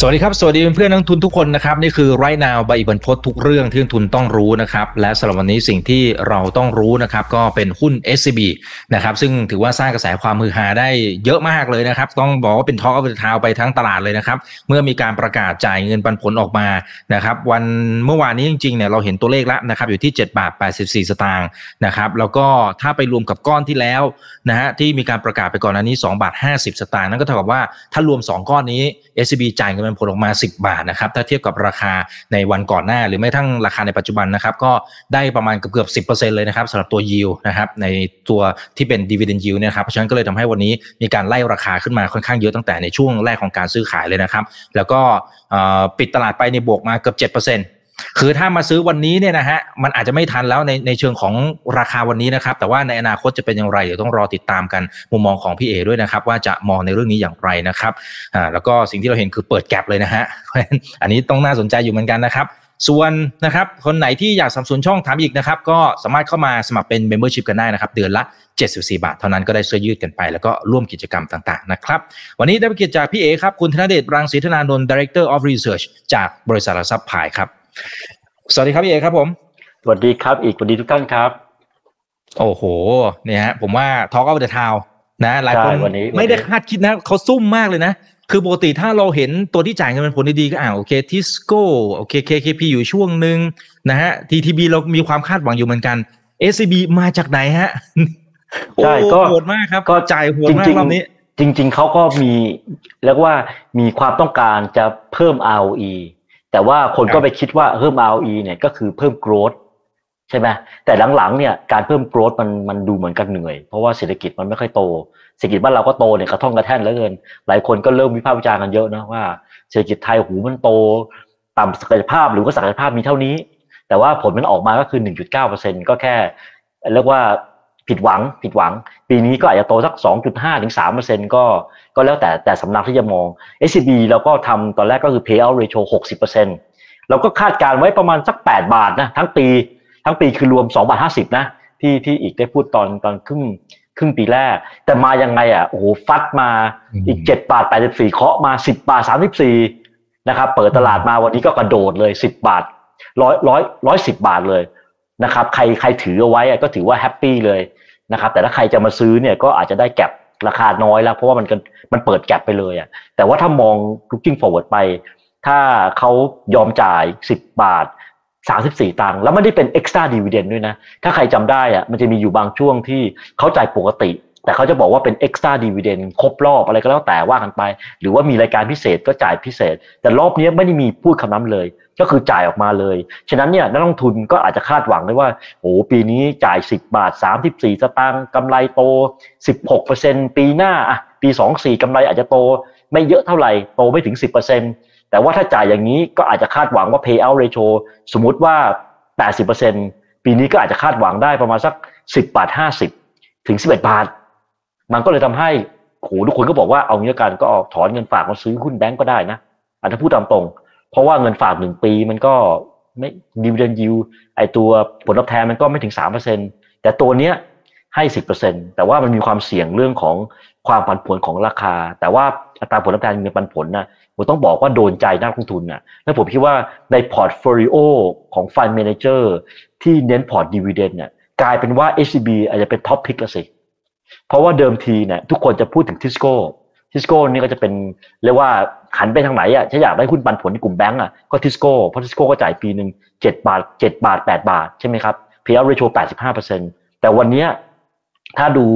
สวัสดีครับ สวัสดีเพื่อนนักทุนทุกคนนะครับ นี่คือไรนาวใบบันพศทุกเรื่องที่นักทุนต้องรู้นะครับ และสำหรับวันนี้สิ่งที่เราต้องรู้นะครับ ก็เป็นหุ้น SCB นะครับ ซึ่งถือว่าสร้างกระแสความมือฮาได้เยอะมากเลยนะครับ ต้องบอกว่าเป็นท็อกอัพทาวไปทั้งตลาดเลยนะครับ เมื่อมีการประกาศจ่ายเงินปันผลออกมานะครับ วันเมื่อวานนี้จริงๆเนี่ยเราเห็นตัวเลขแล้วนะครับ อยู่ที่7บาท84 สตางค์นะครับ แล้วก็ถ้าไปรวมกับก้อนที่แล้วนะฮะที่มีการประกาศไปก่อนหน้านี้2บาท50 สตางค์นั่นก็เท่ากับว่าถ้ารวม 2 ก้อนนี้ SCB จ่ายเงินมันผลออกมา 10 บาทนะครับถ้าเทียบกับราคาในวันก่อนหน้า หรือไม่ทั้งราคาในปัจจุบันนะครับก็ได้ประมาณเกือบเกือบสิเลยนะครับสำหรับตัวยิวนะครับในตัวที่เป็นดีเวเดนยิวเนี่ยครับเพราะฉะนั้นก็เลยทำให้วันนี้มีการไล่ราคาขึ้นมาค่อนข้างเยอะตั้งแต่ในช่วงแรกของการซื้อขายเลยนะครับแล้วก็ปิดตลาดไปในบวกมาเกือบ7% คือถ้ามาซื้อวันนี้เนี่ยนะฮะมันอาจจะไม่ทันแล้วในในเชิงของราคาวันนี้นะครับ แต่ว่าในอนาคตจะเป็นอย่างไรเดี๋ยวต้องรอติดตามกันมุมมองของพี่เอด้วยนะครับ ว่าจะมองในเรื่องนี้อย่างไรนะครับอ่าแล้วก็สิ่งที่เราเห็นคือเปิดแกลบเลยนะฮะอันนี้ต้องน่าสนใจอยู่เหมือนกันนะครับส่วนนะครับคนไหนที่อยากสนับสนช่องถามอีกนะครับ ก็สามารถเข้ามาสมัครเป็น Membership กันได้นะครับ เดือนละ 74 บาท เท่านั้นก็ได้เสื้อยืดกันไป แล้วก็ร่วมกิจกรรมต่างๆนะครับ วันนี้ได้รับเกียรติจากพี่เอครับ คุณธนเดชรังสีธนานนท์ Director of Research จากบริษัทหลักทรัพย์พายครับ สวัสดีครับพี่เอกครับผมสวัสดีครับ อีกสวัสดีทุกท่านครับ โอ้โห เนี่ยฮะ ผมว่า talk of the town นะหลายคนไม่ได้คาดคิดนะเขาซุ่มมากเลยนะ คือปกติถ้าเราเห็นตัวที่จ่ายเงินเป็นผลดีๆก็อ่าโอเคทิสโก้โอเค KKP อยู่ช่วงหนึ่งนะฮะ TTB เรามีความคาดหวังอยู่เหมือนกัน SCB มาจากไหนฮะใช่ก็โหดมากครับก็จ่ายโหดมากรอบนี้ จริง ๆเขาก็มีเรียกว่ามีความต้องการจะเพิ่ม ROE แต่ว่าคนก็ไปคิดว่าเพิ่ม ROE เนี่ยก็คือเพิ่ม growth ใช่ไหมแต่หลังๆเนี่ยการเพิ่ม growth มันมันดูเหมือนกันเหนื่อย เพราะว่าเศรษฐกิจมันไม่ค่อยโตเศรษฐกิจบ้านเราก็โตเนี่ยกระท่องกระแท่นแล้วเกิน หลายคนก็เริ่มวิพากษ์วิจารณ์กันเยอะนะว่าเศรษฐกิจไทยหูมันโตต่ำศักยภาพหรือว่าศักยภาพมีเท่านี้ แต่ว่าผลมันออกมาก็คือ 1.9%ก็แค่เรียกว่า ผิดหวังผิดหวัง ปีนี้ก็อาจจะโตสัก 2.5ถึง3%ก็ก็แล้วแต่แต่สำนักที่จะมอง SCB เราก็ทำตอนแรกก็คือ payout ratio 60%เราก็คาดการไว้ประมาณสัก 8 บาทนะทั้งปีทั้งปีคือรวม2บาท50นะที่ที่อีกได้พูดตอนตอนครึ่งครึ่งปีแรก แต่มายังไงอะโอ้โหฟัดมาอีก 7 บาท 84เคาะมา 10 บาท 34นะครับเปิดตลาดมาวันนี้ก็กระโดดเลย 10 บาทร้อยร้อยร้อยสิบบาทเลยนะครับใครใครถือเอาไว้ก็ถือว่าแฮปปี้เลย นะครับแต่ถ้าใครจะมาซื้อเนี่ยก็อาจจะได้แก็บราคาน้อยแล้ว เพราะว่ามันมันเปิดแก็บไปเลยอะแต่ว่าถ้ามอง looking forward ไป ถ้าเขายอมจ่าย 10 บาท 34 ตังค์แล้วไม่ได้เป็น extra dividend ด้วยนะ ถ้าใครจำได้อะมันจะมีอยู่บางช่วงที่เขาจ่ายปกติ แต่เขาจะบอกว่าเป็น extra dividend ครบรอบอะไรก็แล้วแต่ว่ากันไป หรือว่ามีรายการพิเศษก็จ่ายพิเศษ แต่รอบนี้ไม่ได้มีพูดคำนั้นเลย ก็คือจ่ายออกมาเลย ฉะนั้นเนี่ยนักลงทุนก็อาจจะคาดหวังได้ว่าโอ้ปีนี้จ่าย 10 บาท 34 สตางค์กำไรโต 16%ปีหน้าอะปี 24กำไรอาจจะโตไม่เยอะเท่าไหร่โตไม่ถึง 10%แต่ว่าถ้าจ่ายอย่างนี้ก็อาจจะคาดหวังว่า payout ratio สมมุติว่า 80%ปีนี้ก็อาจจะคาดหวังได้ประมาณสัก 10 บาท 50 ถึง 11 บาท มันก็เลยทำให้โหทุกคนก็บอกว่าเอางี้กันก็ออกถอนเงินฝากมาซื้อหุ้นแบงก์ก็ได้นะอันถ้าพูดตามตรง เพราะว่าเงินฝากหนึ่งปีมันก็ไม่ดิวเดนยิวไอตัวผลตอบแทนมันก็ไม่ถึงสามเปอร์เซ็นแต่ตัวเนี้ยให้สิบเปอร์เซ็นแต่ว่ามันมีความเสี่ยงเรื่องของความผันผวนของราคา แต่ว่าอัตราผลตอบแทนเงินปันผลนะผมต้องบอกว่าโดนใจนักลงทุนนะและผมคิดว่าใน portfolio ของ fund manager ที่เน้นพอร์ต dividend เนี่ยกลายเป็นว่า SCB อาจจะเป็น top pick แล้วสิ เพราะว่าเดิมทีเนี่ยทุกคนจะพูดถึงทิสโก้ทิสโก้นี่ก็จะเป็นเรียกว่าหันไปทางไหนอะถ้าอยากได้หุ้นปันผลในกลุ่มแบงก์อะก็ทิสโก้เพราะทิสโก้ก็จ่ายปีหนึ่งเจ็ดบาทเจ็ดบาทแปดบาทใช่ไหมครับ payout ratio แปดสิบห้าเปอร์เซ็นต์แต่วันนี้ถ้าดู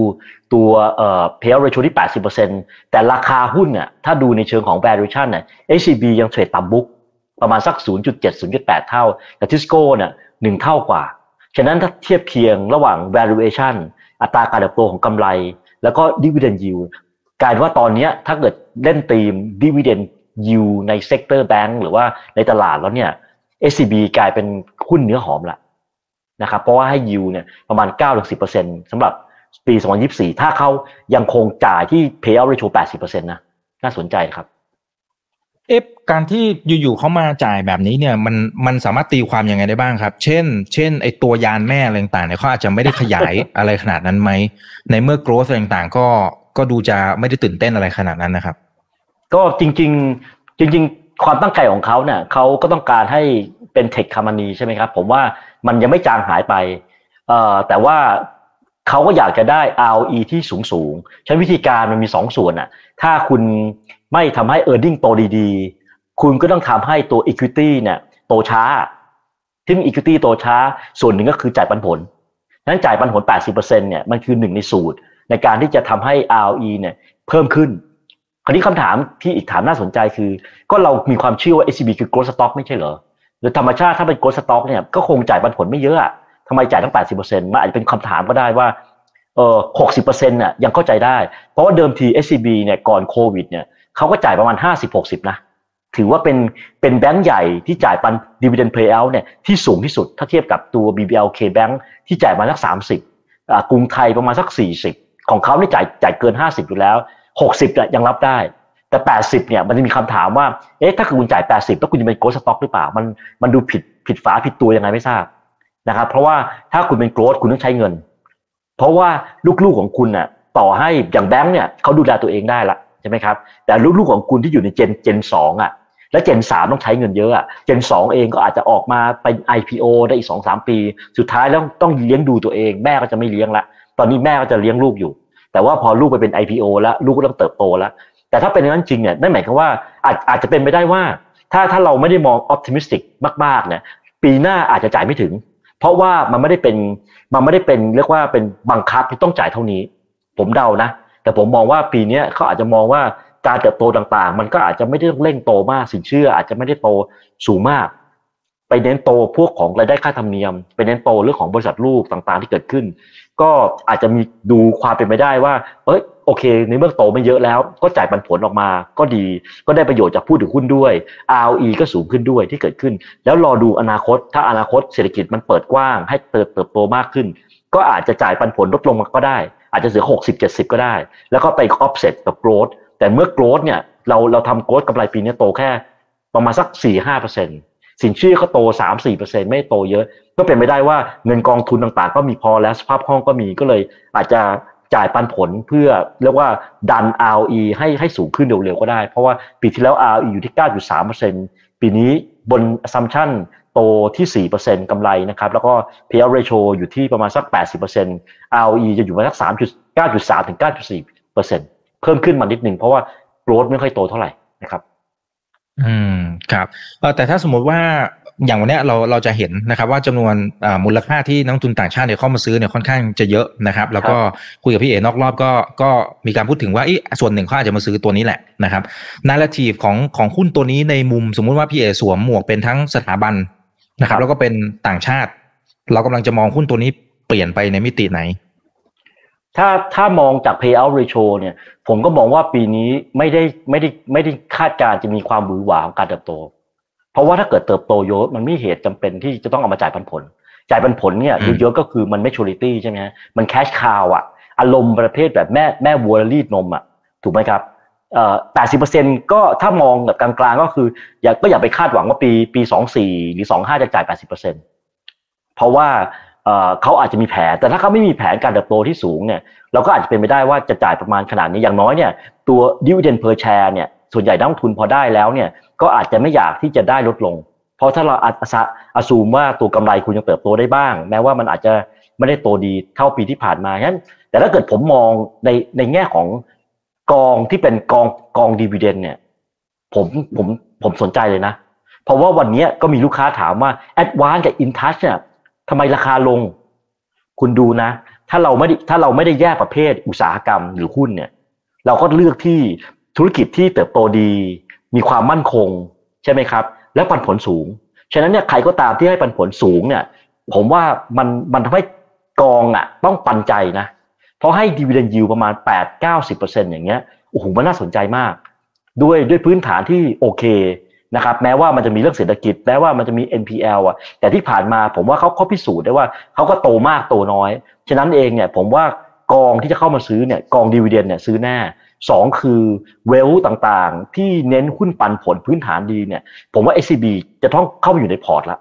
ตัวเอ่อ payout ratio ที่แปดสิบเปอร์เซ็นต์แต่ราคาหุ้นเนี่ยถ้าดูในเชิงของ valuation เนี่ย SCB ยังเทรดต่ำ book ประมาณสัก 0.7 0.8 เท่า แต่ทิสโก้เนี่ยหนึ่งเท่ากว่า ฉะนั้นถ้าเทียบเคียงระหว่าง valuation อัตราการเติบโตของกำไร แล้วก็ dividend yield กลายว่าตอนนี้ถ้าเกิดเล่นตีมดิวเดนยูในเซกเตอร์แบงก์หรือว่าในตลาดแล้วเนี่ย SCB กลายเป็นหุ้นเนื้อหอมละนะครับเพราะว่าให้ยูเนี่ยประมาณ 9-10%สำหรับปี 2024 ถ้าเขายังคงจ่ายที่ payout ratio 80%นะน่าสนใจครับ เอฟการที่อยู่ๆเขามาจ่ายแบบนี้เนี่ยมันมันสามารถตีความยังไงได้บ้างครับ เช่น เช่นไอตัวยานแม่อะไรต่างๆเนี่ยเขาอาจจะไม่ได้ขยายอะไรขนาดนั้นไหม ในเมื่อ growth อะไรต่างๆก็ก็ดูจะไม่ได้ตื่นเต้นอะไรขนาดนั้นนะครับ ก็จริง ๆ จริง ๆ ความตั้งใจของเขาเนี่ยเขาก็ต้องการให้เป็นเทคคามานีใช่ไหมครับ ผมว่ามันยังไม่จางหายไปเอ่อแต่ว่าเขาก็อยากจะได้ ROE ที่สูงสูงใช้วิธีการมันมีสองส่วนอะ ถ้าคุณ ไม่ทำให้ e a r n i n g โตดีๆ คุณก็ต้องทำให้ตัว equity เนี่ยโตช้า ซึ่ง equity โตช้า ส่วนหนึ่งก็คือจ่ายปันผลนั้นจ่ายปันผล 80%เนี่ยมันคือหนึ่งในสูตร ในการที่จะทำให้ ROE เนี่ยเพิ่มขึ้น คราวนี้คำถามที่อีกถามน่าสนใจคือ ก็เรามีความเชื่อว่า SCB คือ growth stock ไม่ใช่เหรอหรือธรรมชาติถ้าเป็น growth stock เนี่ยก็คงจ่ายปันผลไม่เยอะทำไมจ่ายตั้ง 80%มันอาจจะเป็นคำถามก็ได้ว่าเออ60%น่ะยังเข้าใจได้ เพราะว่าเดิมที SCB เนี่ยก่อนโควิดเนี่ย เขาก็จ่ายประมาณ 50-60 นะ ถือว่าเป็นเป็นแบงก์ใหญ่ที่จ่ายปัน dividend payout เนี่ยที่สูงที่สุดถ้าเทียบกับตัว BBLK Bank ที่จ่ายมาสัก 30กรุงไทยประมาณสัก 40 ของเขาเนี่จ่ายจ่ายเกิน 50 อยู่แล้ว 60เนี่ยยังรับได้ แต่ 80เนี่ยมันจะมีคำถามว่าเอ๊ะถ้าคุณจ่าย 80 แล้วคุณจะเป็นโกลด์สต็อกหรือเปล่ามันมันดูผิดผิดฝาผิดตัวยังไงไม่ทราบนะครับเพราะว่าถ้าคุณเป็นโกลด์คุณต้องใช้เงิน เพราะว่าลูกๆของคุณน่ะต่อให้อย่างแบงค์เนี่ยเขาดูแลตัวเองได้ละ ใช่ไหมครับ แต่ลูกๆของคุณที่อยู่ในเจนเจนสองอะและเจนสามต้องใช้เงินเยอะอะเจนสองเองก็อาจจะออกมาเป็น IPO ได้อีกสองสามปี สุดท้ายแล้วต้องเลี้ยงดูตัวเอง แม่ก็จะไม่เลี้ยงละตอนนี้แม่ก็จะเลี้ยงลูกอยู่ แต่ว่าพอลูกไปเป็น IPO แล้วลูกก็ต้องเติบโตแล้ว แต่ถ้าเป็นอย่างนั้นจริงเนี่ยนั่นหมายความว่าอาจอาจจะเป็นไปได้ว่า ถ้าถ้าเราไม่ได้มอง optimistic มากๆเนี่ยปีหน้าอาจจะจ่ายไม่ถึง เพราะว่ามันไม่ได้เป็นมันไม่ได้เป็นเรียกว่าเป็นบังคับที่ต้องจ่ายเท่านี้ ผมเดานะ แต่ผมมองว่าปีนี้เขาอาจจะมองว่าการเติบโตต่างๆ มันก็อาจจะไม่ได้เร่งโตมากสินเชื่อ อาจจะไม่ได้โตสูงมาก ไปเน้นโตพวกของรายได้ค่าธรรมเนียม ไปเน้นโตเรื่องของบริษัทลูกต่างๆ ที่เกิดขึ้น ก็อาจจะมีดูความเป็นไปได้ว่า เอ้ยโอเค ในเมื่อโตไม่เยอะแล้ว ก็จ่ายปันผลออกมา ก็ดี ก็ได้ประโยชน์จากผู้ถือหุ้นด้วย ROE ก็สูงขึ้นด้วยที่เกิดขึ้น แล้วรอดูอนาคต ถ้าอนาคตเศรษฐกิจมันเปิดกว้าง ให้เติบเติบโตมากขึ้น ก็อาจจะจ่ายปันผลลดลงมาก็ได้ อาจจะเหลือ60 70ก็ได้ แล้วก็ไป offset กับ growth แต่เมื่อ growth เนี่ยเราเราทำ growth กำไรปีนี้โตแค่ประมาณสัก4-5%สินเชื่อก็โต3-4%ไม่โตเยอะ ก็เป็นไม่ได้ว่าเงินกองทุนต่างๆ ก็มีพอแล้วสภาพคล่องก็มีก็เลยอาจจะจ่ายปันผลเพื่อเรียกว่าดัน ROE ให้ให้สูงขึ้นเร็วๆก็ได้ เพราะว่าปีที่แล้ว ROE อยู่ที่ 9.3%ปีนี้ บน assumption โตที่ 4%กำไรนะครับ แล้วก็ payout ratio อยู่ที่ประมาณสัก 80% ROE จะอยู่ประมาณสัก3.9.3 ถึง 9.4%เพิ่มขึ้นมานิดหนึ่งเพราะว่า growth ไม่ค่อยโตเท่าไหร่นะครับ อืม ครับ แต่ถ้าสมมติว่า อย่างวันเนี้ยเราเราจะเห็นนะครับว่าจำนวนมูลค่าที่นักทุนต่างชาติเนี่ยเข้ามาซื้อเนี่ยค่อนข้างจะเยอะนะครับ แล้วก็คุยกับพี่เอ๋นอกรอบก็ก็มีการพูดถึงว่าอีส่วนหนึ่งเขาอาจจะมาซื้อตัวนี้แหละนะครับนาราทีฟของของหุ้นตัวนี้ในมุมสมมุติว่าพี่เอ๋สวมหมวกเป็นทั้งสถาบันนะครับ แล้วก็เป็นต่างชาติ เรากำลังจะมองหุ้นตัวนี้เปลี่ยนไปในมิติไหน ถ้าถ้ามองจาก payout ratio เนี่ย ผมก็มองว่าปีนี้ไม่ได้ไม่ได้ไม่ได้คาดการจะมีความหวือหวาของการเติบโต เพราะว่าถ้าเกิดเติบโตเยอะมันไม่เหตุจำเป็นที่จะต้องเอามาจ่ายปันผล จ่ายปันผลเนี่ยเยอะๆก็คือมันไม่ maturity ใช่ไหมฮะมัน cash cow อะอารมณ์ประเภทแบบแม่แม่วัวรีดนมอะถูกไหมครับเอ่อแปดสิบเปอร์เซ็นก็ถ้ามองแบบกลางๆก็คือ อย่าก็อย่าไปคาดหวังว่าปีปีสองสี่หรือสองห้าจะจ่ายแปดสิบเปอร์เซ็นเพราะว่าเขาอาจจะมีแผน แต่ถ้าเขาไม่มีแผนการเติบโตที่สูงเนี่ยเราก็อาจจะเป็นไปได้ว่าจะจ่ายประมาณขนาดนี้อย่างน้อยเนี่ยตัว dividend per share เนี่ยส่วนใหญ่นักลงทุนพอได้แล้วเนี่ย ก็อาจจะไม่อยากที่จะได้ลดลง เพราะถ้าเราอาอาซูมว่าตัวกำไรคุณยังเติบโตได้บ้าง แม้ว่ามันอาจจะไม่ได้โตดีเท่าปีที่ผ่านมาฉะนั้น แต่ถ้าเกิดผมมองในในแง่ของกองที่เป็นกองกองดีเวเดนเนี่ย ผมผมผมสนใจเลยนะ เพราะว่าวันนี้ก็มีลูกค้าถามว่า a d v a n c e กับ InTouch เนี่ยทำไมราคาลง คุณดูนะ ถ้าเราไม่ได้ถ้าเราไม่ได้แยกประเภทอุตสาหกรรมหรือหุ้นเนี่ย เราก็เลือกที่ธุรกิจที่เติบโตดี มีความมั่นคงใช่ไหมครับ และปันผลสูง ฉะนั้นเนี่ยใครก็ตามที่ให้ปันผลสูงเนี่ย ผมว่ามันมันทำให้กองอะต้องปันใจนะ เพราะให้ดีเวเดนยิวประมาณ 8 9 0 อย่างเงี้ยโอ้โหมันน่าสนใจมาก ด้วยด้วยพื้นฐานที่โอเคนะครับแม้ว่ามันจะมีเรื่องเศรษฐกิจแม้ว่ามันจะมี NPL อะแต่ที่ผ่านมาผมว่าเขาเขาพิสูจน์ได้ว่าเขาก็โตมากโตน้อย ฉะนั้นเองเนี่ยผมว่ากองที่จะเข้ามาซื้อเนี่ยกองดีเวเดนเนี่ยซื้อแน่ สองคือเวลต่างๆ ที่เน้นหุ้นปันผลพื้นฐานดีเนี่ย ผมว่า SCB จะต้องเข้าไปอยู่ในพอร์ตละ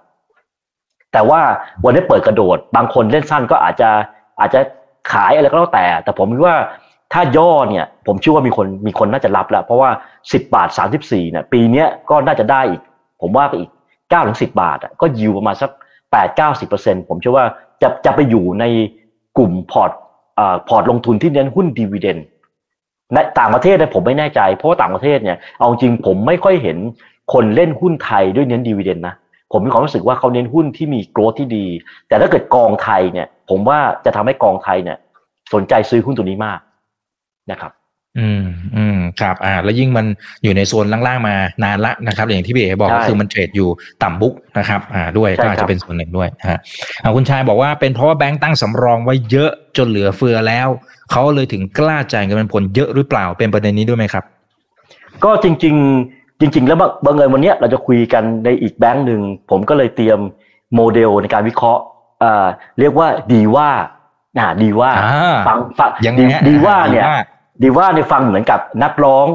แต่ว่าวันนี้เปิดกระโดด บางคนเล่นสั้นก็อาจจะอาจจะขายอะไรก็แล้วแต่ แต่ผมคิดว่าถ้าย่อเนี่ย ผมเชื่อว่ามีคนมีคนน่าจะรับแล้ว เพราะว่า 10 บาท 34เนี่ยปีนี้ก็น่าจะได้อีก ผมว่าอีก9ถึง10 บาทก็ยิวประมาณสัก 8 90เปอร์เซ็นผมเชื่อว่าจะจะไปอยู่ในกลุ่มพอร์ตพอร์ตลงทุนที่เน้นหุ้น dividend ในต่างประเทศเนี่ยผมไม่แน่ใจ เพราะต่างประเทศเนี่ยเอาจริงผมไม่ค่อยเห็นคนเล่นหุ้นไทยด้วยเน้น dividend นะผมมีความรู้สึกว่าเขาเน้นหุ้นที่มี growth ที่ดี แต่ถ้าเกิดกองไทยเนี่ย ผมว่าจะทำให้กองไทยเนี่ย สนใจซื้อหุ้นตัวนี้มากนะครับ อืมอืมครับอ่าแล้วยิ่งมันอยู่ในโซนล่างๆมานานละนะครับ อย่างที่พี่เอบอกก็คือมันเทรดอยู่ต่ำบุ๊กนะครับอ่าด้วยก็อาจจะเป็นส่วนหนึ่งด้วยฮะอ่าคุณชายบอกว่าเป็นเพราะว่าแบงก์ตั้งสำรองไว้เยอะจนเหลือเฟือแล้ว เขาเลยถึงกล้าจ่ายเงินผลเยอะหรือเปล่าเป็นประเด็นนี้ด้วยไหมครับ ก็จริง ๆ จริง ๆ แล้วบังเอิญวันนี้เราจะคุยกันในอีกแบงก์หนึ่งผมก็เลยเตรียมโมเดลในการวิเคราะห์อ่าเรียกว่าดีว่าอ่าดีว่าฟังฟังดีว่าเนี่ย ดีว่าเนี่ยฟังเหมือนกับนักร้อง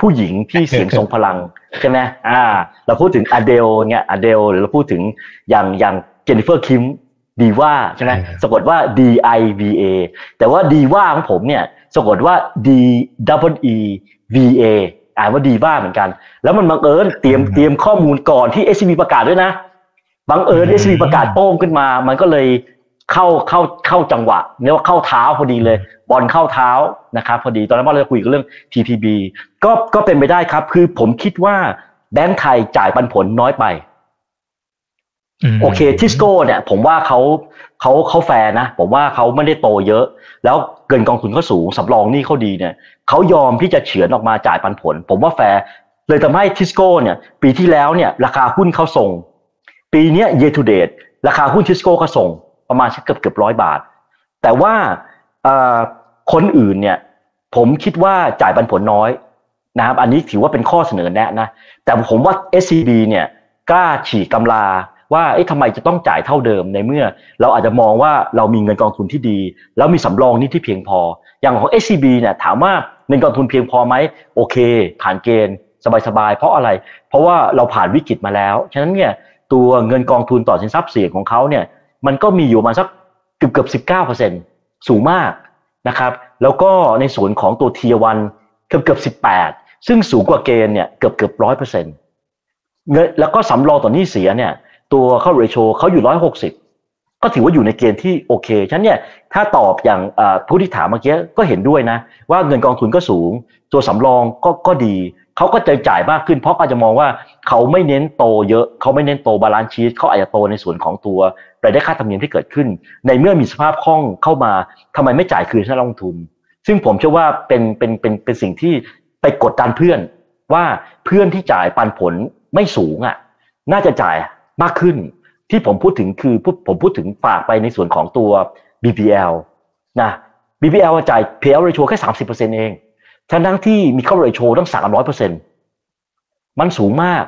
ผู้หญิงที่เสียงทรงพลังใช่ไหมอ่า เราพูดถึงอเดลเนี่ยอเดลหรือเราพูดถึงอย่างอย่างเจนนิเฟอร์คิมดีว่าใช่ไหมสะกดว่า D I V A แต่ว่าดีว่าของผมเนี่ยสะกดว่า D W E V A อ่านว่าดีว่าเหมือนกัน แล้วมันบังเอิญเตรียมเตรียมข้อมูลก่อนที่ SCB ประกาศด้วยนะบังเอิญ SCB ประกาศโป้งขึ้นมา มันก็เลย เข้าเข้าเข้าจังหวะเรียกว่าเข้าเท้าพอดีเลย บอลเข้าเท้านะครับพอดีตอนนั้นเราจะคุยกันเรื่อง TTB ก็ก็เป็นไปได้ครับ คือผมคิดว่าแบงก์ไทยจ่ายปันผลน้อยไปโอเคทิสโก้เนี่ย ผมว่าเขาเขาเขาแฟร์นะ ผมว่าเขาไม่ได้โตเยอะ แล้วเกินกองทุนเขาสูงสำรองนี่เขาดีเนี่ยเขายอมที่จะเฉือนออกมาจ่ายปันผล ผมว่าแฟร์เลยทำให้ทิสโก้เนี่ย ปีที่แล้วเนี่ย ราคาหุ้นเขาทรง ปีนี้ year to date ราคาหุ้นทิสโก้เขาทรง ประมาณเกือบเกือบร้อยบาท แต่ว่าคนอื่นเนี่ยผมคิดว่าจ่ายปันผลน้อยนะครับอันนี้ถือว่าเป็นข้อเสนอแนะนะแต่ผมว่า SCB เนี่ยกล้าฉีกตำราว่าเอ๊ะทำไมจะต้องจ่ายเท่าเดิมในเมื่อ เราอาจจะมองว่าเรามีเงินกองทุนที่ดี แล้วมีสำรองนี่ที่เพียงพอ อย่างของ SCB เนี่ยถามว่าเงินกองทุนเพียงพอไหมโอเค ผ่านเกณฑ์สบายๆ เพราะอะไร เพราะว่าเราผ่านวิกฤตมาแล้ว ฉะนั้นเนี่ยตัวเงินกองทุนต่อสินทรัพย์เสี่ยงของเขาเนี่ย มันก็มีอยู่มาสักเกือบเกือบสิบเก้าเปอร์เซ็นสูงมากนะครับ แล้วก็ในส่วนของตัวเทียวันเกือบเกือบสิบแปดซึ่งสูงกว่าเกณฑ์เนี่ยเกือบเกือบร้อยเปอร์เซ็นต์เงินแล้วก็สำรองต่อหนี้เสียเนี่ย ตัวเข้าเรโชเขาอยู่ร้อยหกสิบก็ถือว่าอยู่ในเกณฑ์ที่โอเคฉะนั้นเนี่ยถ้าตอบอย่างผู้ที่ถามเมื่อกี้ก็เห็นด้วยนะ ว่าเงินกองทุนก็สูง ตัวสำรองก็ก็ดี เขาก็จะจ่ายมากขึ้น เพราะอาจจะมองว่าเขาไม่เน้นโตเยอะ เขาไม่เน้นโต balance sheet เขาอาจจะโตในส่วนของตัวรายได้ค่าธรรมเนียมที่เกิดขึ้น ในเมื่อมีสภาพคล่องเข้ามาทำไมไม่จ่ายคืนให้นักลงทุน ซึ่งผมเชื่อว่าเป็นเป็นเป็นเป็นสิ่งที่ไปกดดันเพื่อน ว่าเพื่อนที่จ่ายปันผลไม่สูงอะ น่าจะจ่ายมากขึ้น ที่ผมพูดถึงคือผมพูดถึงฝากไปในส่วนของตัว BPL นะ BPL จ่าย payout ratio แค่สามสิบเปอร์เซ็นเอง ทั้งทั้งที่มีเข้าเรโชตั้งสามร้อยเปอร์เซ็นมันสูงมาก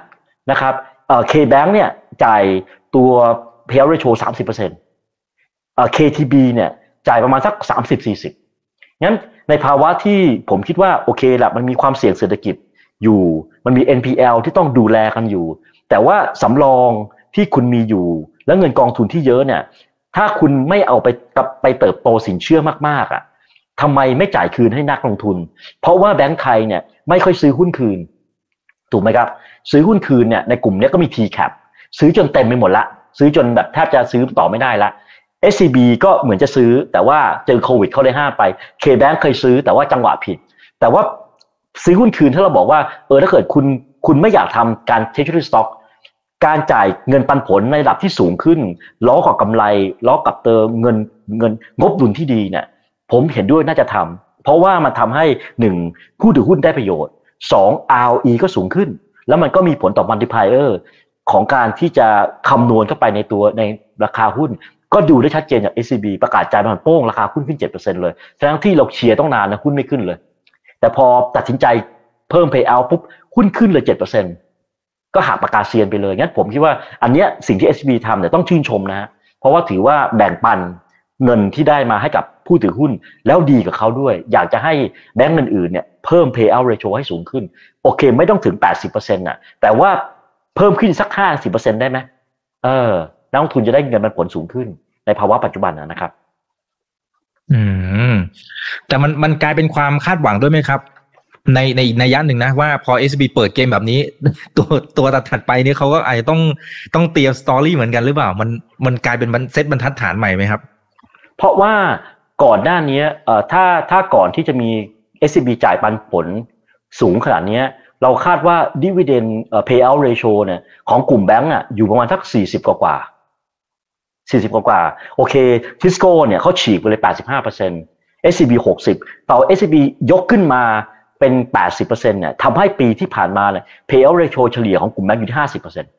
นะครับเอ่อ K-Bank เนี่ยจ่ายตัว payout ratio สามสิบเปอร์เซ็นต์เอ่อ KTB เนี่ยจ่ายประมาณสักสามสิบสี่สิบงั้นในภาวะที่ผมคิดว่าโอเคแหละมันมีความเสี่ยงเศรษฐกิจอยู่ มันมี NPL ที่ต้องดูแลกันอยู่ แต่ว่าสำรองที่คุณมีอยู่ แล้วเงินกองทุนที่เยอะเนี่ย ถ้าคุณไม่เอาไปไปเติบโตสินเชื่อมากๆอะ ทำไมไม่จ่ายคืนให้นักลงทุน เพราะว่าแบงก์ไทยเนี่ยไม่ค่อยซื้อหุ้นคืน ถูกไหมครับ ซื้อหุ้นคืนเนี่ยในกลุ่มนี้ก็มี TCAP ซื้อจนเต็มไปหมดละ ซื้อจนแบบแทบจะซื้อต่อไม่ได้ละ SCB ก็เหมือนจะซื้อแต่ว่าเจอโควิดเขาเลยห้ามไป K-Bank เคยซื้อแต่ว่าจังหวะผิด แต่ว่าซื้อหุ้นคืนถ้าเราบอกว่าเออถ้าเกิดคุณคุณไม่อยากทำการ treasury stock การจ่ายเงินปันผลในระดับที่สูงขึ้น ล้อกับกำไร ล้อกับเติมเงินเงินงบดุลที่ดีเนี่ย ผมเห็นด้วยน่าจะทำเพราะว่ามันทำให้หนึ่งผู้ถือหุ้นได้ประโยชน์สอง ROE ก็สูงขึ้น แล้วมันก็มีผลต่อมัลติพายเออร์ของการที่จะคำนวณเข้าไปในตัวในราคาหุ้น ก็ดูได้ชัดเจนจาก SCB ประกาศจ่ายมันโป้งราคาหุ้นขึ้น 7%เลยทั้งที่เราเชียร์ต้องนานนะหุ้นไม่ขึ้นเลย แต่พอตัดสินใจเพิ่ม payout ปุ๊บหุ้นขึ้นเลย 7%ก็หักประกาศเซียนไปเลยงั้นผมคิดว่าอันเนี้ยสิ่งที่ SCB ทำเนี่ยต้องชื่นชมนะเพราะว่าถือว่าแบ่งปันเงินที่ได้มาให้กับ ผู้ถือหุ้นแล้วดีกับเขาด้วย อยากจะให้แบงก์อื่นๆเนี่ยเพิ่ม payout ratio ให้สูงขึ้น โอเค ไม่ต้องถึง 80%น่ะแต่ว่าเพิ่มขึ้นสัก 50%ได้ไหมเออนักลงทุนจะได้เงินมันผลสูงขึ้น ในภาวะปัจจุบันนะครับ อืม แต่มันมันกลายเป็นความคาดหวังด้วยไหมครับในในในยันหนึ่งนะว่าพอ SB เปิดเกมแบบนี้ ตัวตัวถัดไปนี่เขาก็อาจจะต้องต้องเตรียมสตอรี่เหมือนกันหรือเปล่า มันมันกลายเป็นเซตบรรทัดฐานใหม่ไหมครับ เพราะว่า ก่อนหน้านี้ถ้าถ้าก่อนที่จะมี SCB จ่ายปันผลสูงขนาดนี้เราคาดว่า dividend เอ่อ payout ratio เนี่ยของกลุ่มแบงก์อะอยู่ประมาณสัก 40 กว่ากว่า40 กว่ากว่าโอเคทิสโก้เนี่ยเขาฉีกไปเลย 85% SCB 60ต่อ SCB ยกขึ้นมาเป็น 80%เนี่ยทำให้ปีที่ผ่านมาเนี่ย payout ratio เฉลี่ยของกลุ่มแบงก์อยู่ที่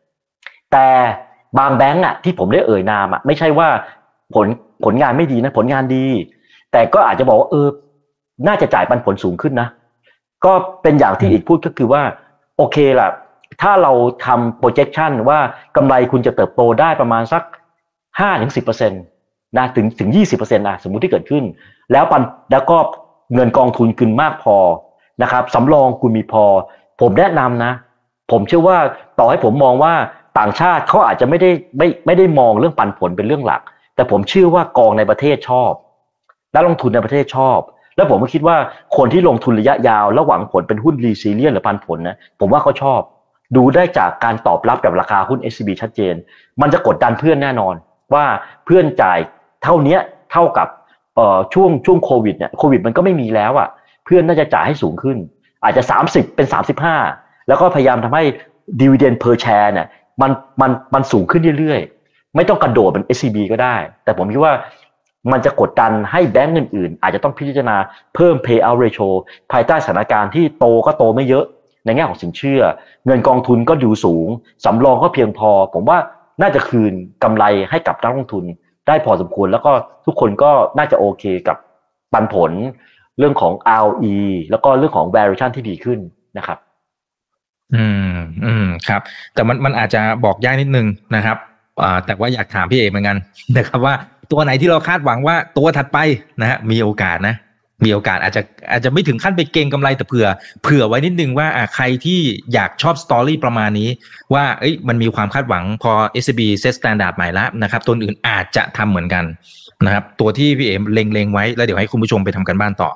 50%แต่บางแบงก์อะที่ผมได้เอ่ยนามอะไม่ใช่ว่าผล ผลงานไม่ดีนะผลงานดี แต่ก็อาจจะบอกว่าเออ น่าจะจ่ายปันผลสูงขึ้นนะ ก็เป็นอย่างที่อีกพูดก็คือว่า โอเคล่ะ ถ้าเราทำ projection ว่ากำไรคุณจะเติบโตได้ประมาณสักห้าถึงสิบเปอร์เซ็นต์นะถึงถึงยี่สิบเปอร์เซ็นต์นะสมมุติที่เกิดขึ้น แล้วปันแล้วก็เงินกองทุนคุณมากพอนะครับสำรองคุณมีพอ ผมแนะนำนะ ผมเชื่อว่าต่อให้ผมมองว่าต่างชาติเขาอาจจะไม่ได้ไม่ไม่ได้มองเรื่องปันผลเป็นเรื่องหลัก แต่ผมเชื่อว่ากองในประเทศชอบนักลงทุนในประเทศชอบ แล้วผมก็คิดว่าคนที่ลงทุนระยะยาวแล้วหวังผลเป็นหุ้นรีซีเลียนหรือปันผลนะผมว่าเขาชอบ ดูได้จากการตอบรับกับราคาหุ้น SCB ชัดเจน มันจะกดดันเพื่อนแน่นอน ว่าเพื่อนจ่ายเท่านี้เท่ากับเอ่อช่วงช่วงโควิดเนี่ยโควิดมันก็ไม่มีแล้วอะ่ะเพื่อนน่าจะจ่ายให้สูงขึ้น อาจจะ 30 เป็น 35 แล้วก็พยายามทำให้ดีเวเดนเพอร์แชร์เนี่ยมันมันมันสูงขึ้นเรื่อยๆ ไม่ต้องกระโดดเป็น SCB ก็ได้ แต่ผมคิดว่ามันจะกดดันให้แบงก์อื่นๆ อาจจะต้องพิจารณาเพิ่ม payout ratio ภายใต้สถานการณ์ที่โตก็โตไม่เยอะ ในแง่ของสินเชื่อ เงินกองทุนก็ดูสูง สำรองก็เพียงพอ ผมว่าน่าจะคืนกำไรให้กับนักลงทุนได้พอสมควร แล้วก็ทุกคนก็น่าจะโอเคกับปันผลเรื่องของ ROE แล้วก็เรื่องของ valuation ที่ดีขึ้นนะครับ อืม อืม ครับ แต่มันมันอาจจะบอกยากนิดนึงนะครับ แต่ว่าอยากถามพี่เอกเหมือนกันนะครับว่าตัวไหนที่เราคาดหวังว่าตัวถัดไปนะฮะมีโอกาสนะ มีโอกาสอาจจะอาจจะไม่ถึงขั้นไปเก็งกำไรแต่เผื่อ เผื่อไว้นิดนึงว่าอ่าใครที่อยากชอบสตอรี่ประมาณนี้ ว่าเอ้ยมันมีความคาดหวังพอ SCB set standard ใหม่แล้วนะครับตัวอื่นอาจจะทำเหมือนกันนะครับตัวที่พี่เอมเล็งๆไว้แล้วเดี๋ยวให้คุณผู้ชมไปทำการบ้านต่อ